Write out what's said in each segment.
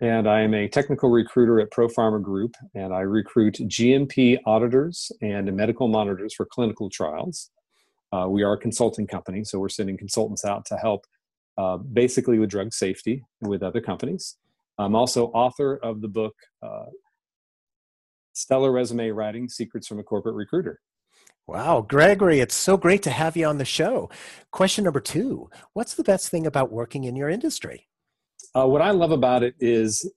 and I am a technical recruiter at ProPharma Group, and I recruit GMP auditors and medical monitors for clinical trials. Uh, we are a consulting company, so we're sending consultants out to help uh, basically with drug safety with other companies. I'm also author of the book uh, Stellar Resume Writing Secrets from a Corporate Recruiter. Wow, Gregory, it's so great to have you on the show. Question number two What's the best thing about working in your industry? Uh, what I love about it is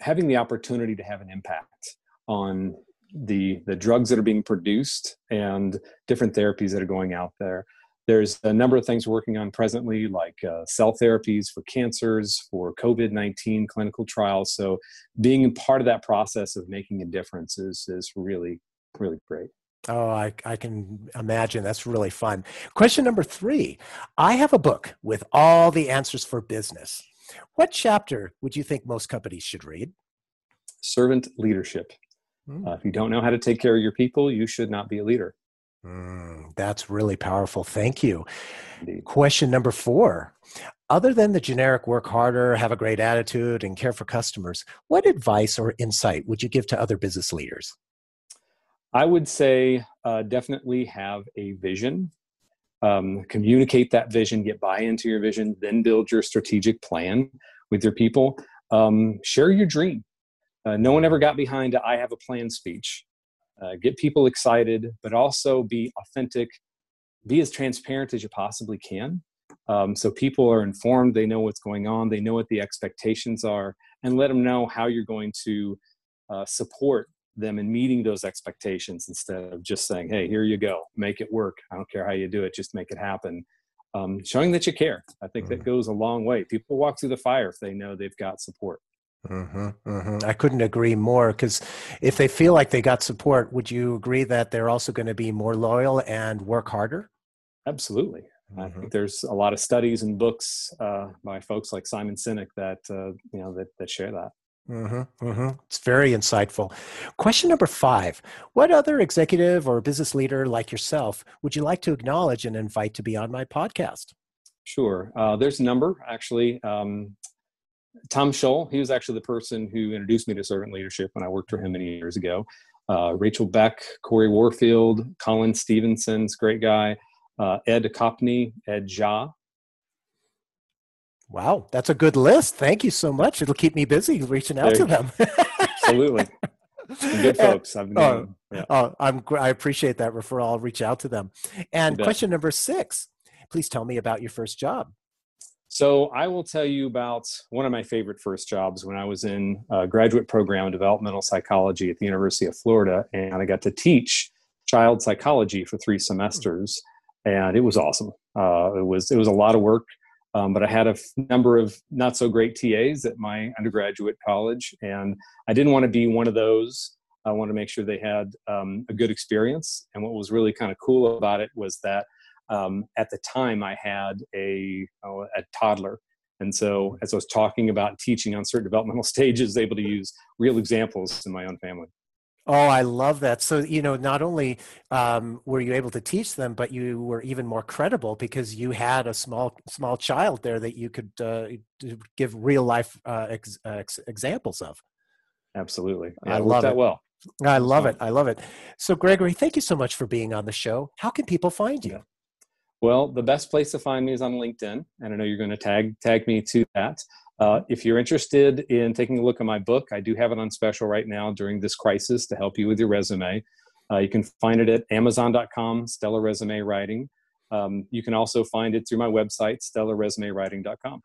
having the opportunity to have an impact on the the drugs that are being produced and different therapies that are going out there. There's a number of things we're working on presently, like uh, cell therapies for cancers, for COVID 19 clinical trials. So, being part of that process of making a difference is, is really, really great. Oh, I, I can imagine. That's really fun. Question number three I have a book with all the answers for business. What chapter would you think most companies should read? Servant leadership. Mm. Uh, if you don't know how to take care of your people, you should not be a leader. Mm, that's really powerful. Thank you. Indeed. Question number four. Other than the generic work harder, have a great attitude, and care for customers, what advice or insight would you give to other business leaders? I would say uh, definitely have a vision um, communicate that vision, get buy into your vision, then build your strategic plan with your people. Um, share your dream. Uh, no one ever got behind a I have a plan speech. Uh, get people excited, but also be authentic, be as transparent as you possibly can. Um, so people are informed, they know what's going on, they know what the expectations are, and let them know how you're going to uh, support them in meeting those expectations instead of just saying, hey, here you go, make it work. I don't care how you do it, just make it happen. Um, showing that you care. I think mm-hmm. that goes a long way. People walk through the fire if they know they've got support. Mm-hmm, mm-hmm. I couldn't agree more because if they feel like they got support, would you agree that they're also going to be more loyal and work harder? Absolutely. I think mm-hmm. there's a lot of studies and books uh, by folks like Simon Sinek that uh, you know that, that share that. Mm-hmm, mm-hmm. It's very insightful. Question number five What other executive or business leader like yourself would you like to acknowledge and invite to be on my podcast? Sure. Uh, there's a number, actually. Um, Tom Scholl, he was actually the person who introduced me to servant leadership when I worked for him many years ago. Uh, Rachel Beck, Corey Warfield, Colin Stevenson's great guy, uh, Ed Copney, Ed Ja, Wow, that's a good list. Thank you so much. It'll keep me busy reaching out to them. Absolutely. good folks. I've known, oh, yeah. oh, I'm, I appreciate that referral. I'll reach out to them. And question number six please tell me about your first job. So, I will tell you about one of my favorite first jobs when I was in a graduate program in developmental psychology at the University of Florida. And I got to teach child psychology for three semesters. And it was awesome. Uh, it, was, it was a lot of work um, but I had a f- number of not so great TAs at my undergraduate college, and I didn't want to be one of those. I wanted to make sure they had um, a good experience. And what was really kind of cool about it was that um, at the time I had a, oh, a toddler. And so as I was talking about teaching on certain developmental stages, able to use real examples in my own family. Oh, I love that. So, you know, not only um, were you able to teach them, but you were even more credible because you had a small, small child there that you could uh, give real life uh, ex- ex- examples of. Absolutely. Yeah, I love that well. I love it. I love it. So, Gregory, thank you so much for being on the show. How can people find you? Well, the best place to find me is on LinkedIn, and I know you're going to tag tag me to that. Uh, if you're interested in taking a look at my book, I do have it on special right now during this crisis to help you with your resume. Uh, you can find it at amazon.com, Stellar Resume Writing. Um, you can also find it through my website, stellarresumewriting.com.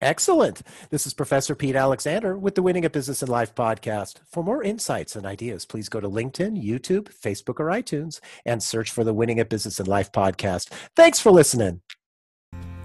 Excellent. This is Professor Pete Alexander with the Winning a Business and Life podcast. For more insights and ideas, please go to LinkedIn, YouTube, Facebook, or iTunes and search for the Winning a Business and Life podcast. Thanks for listening.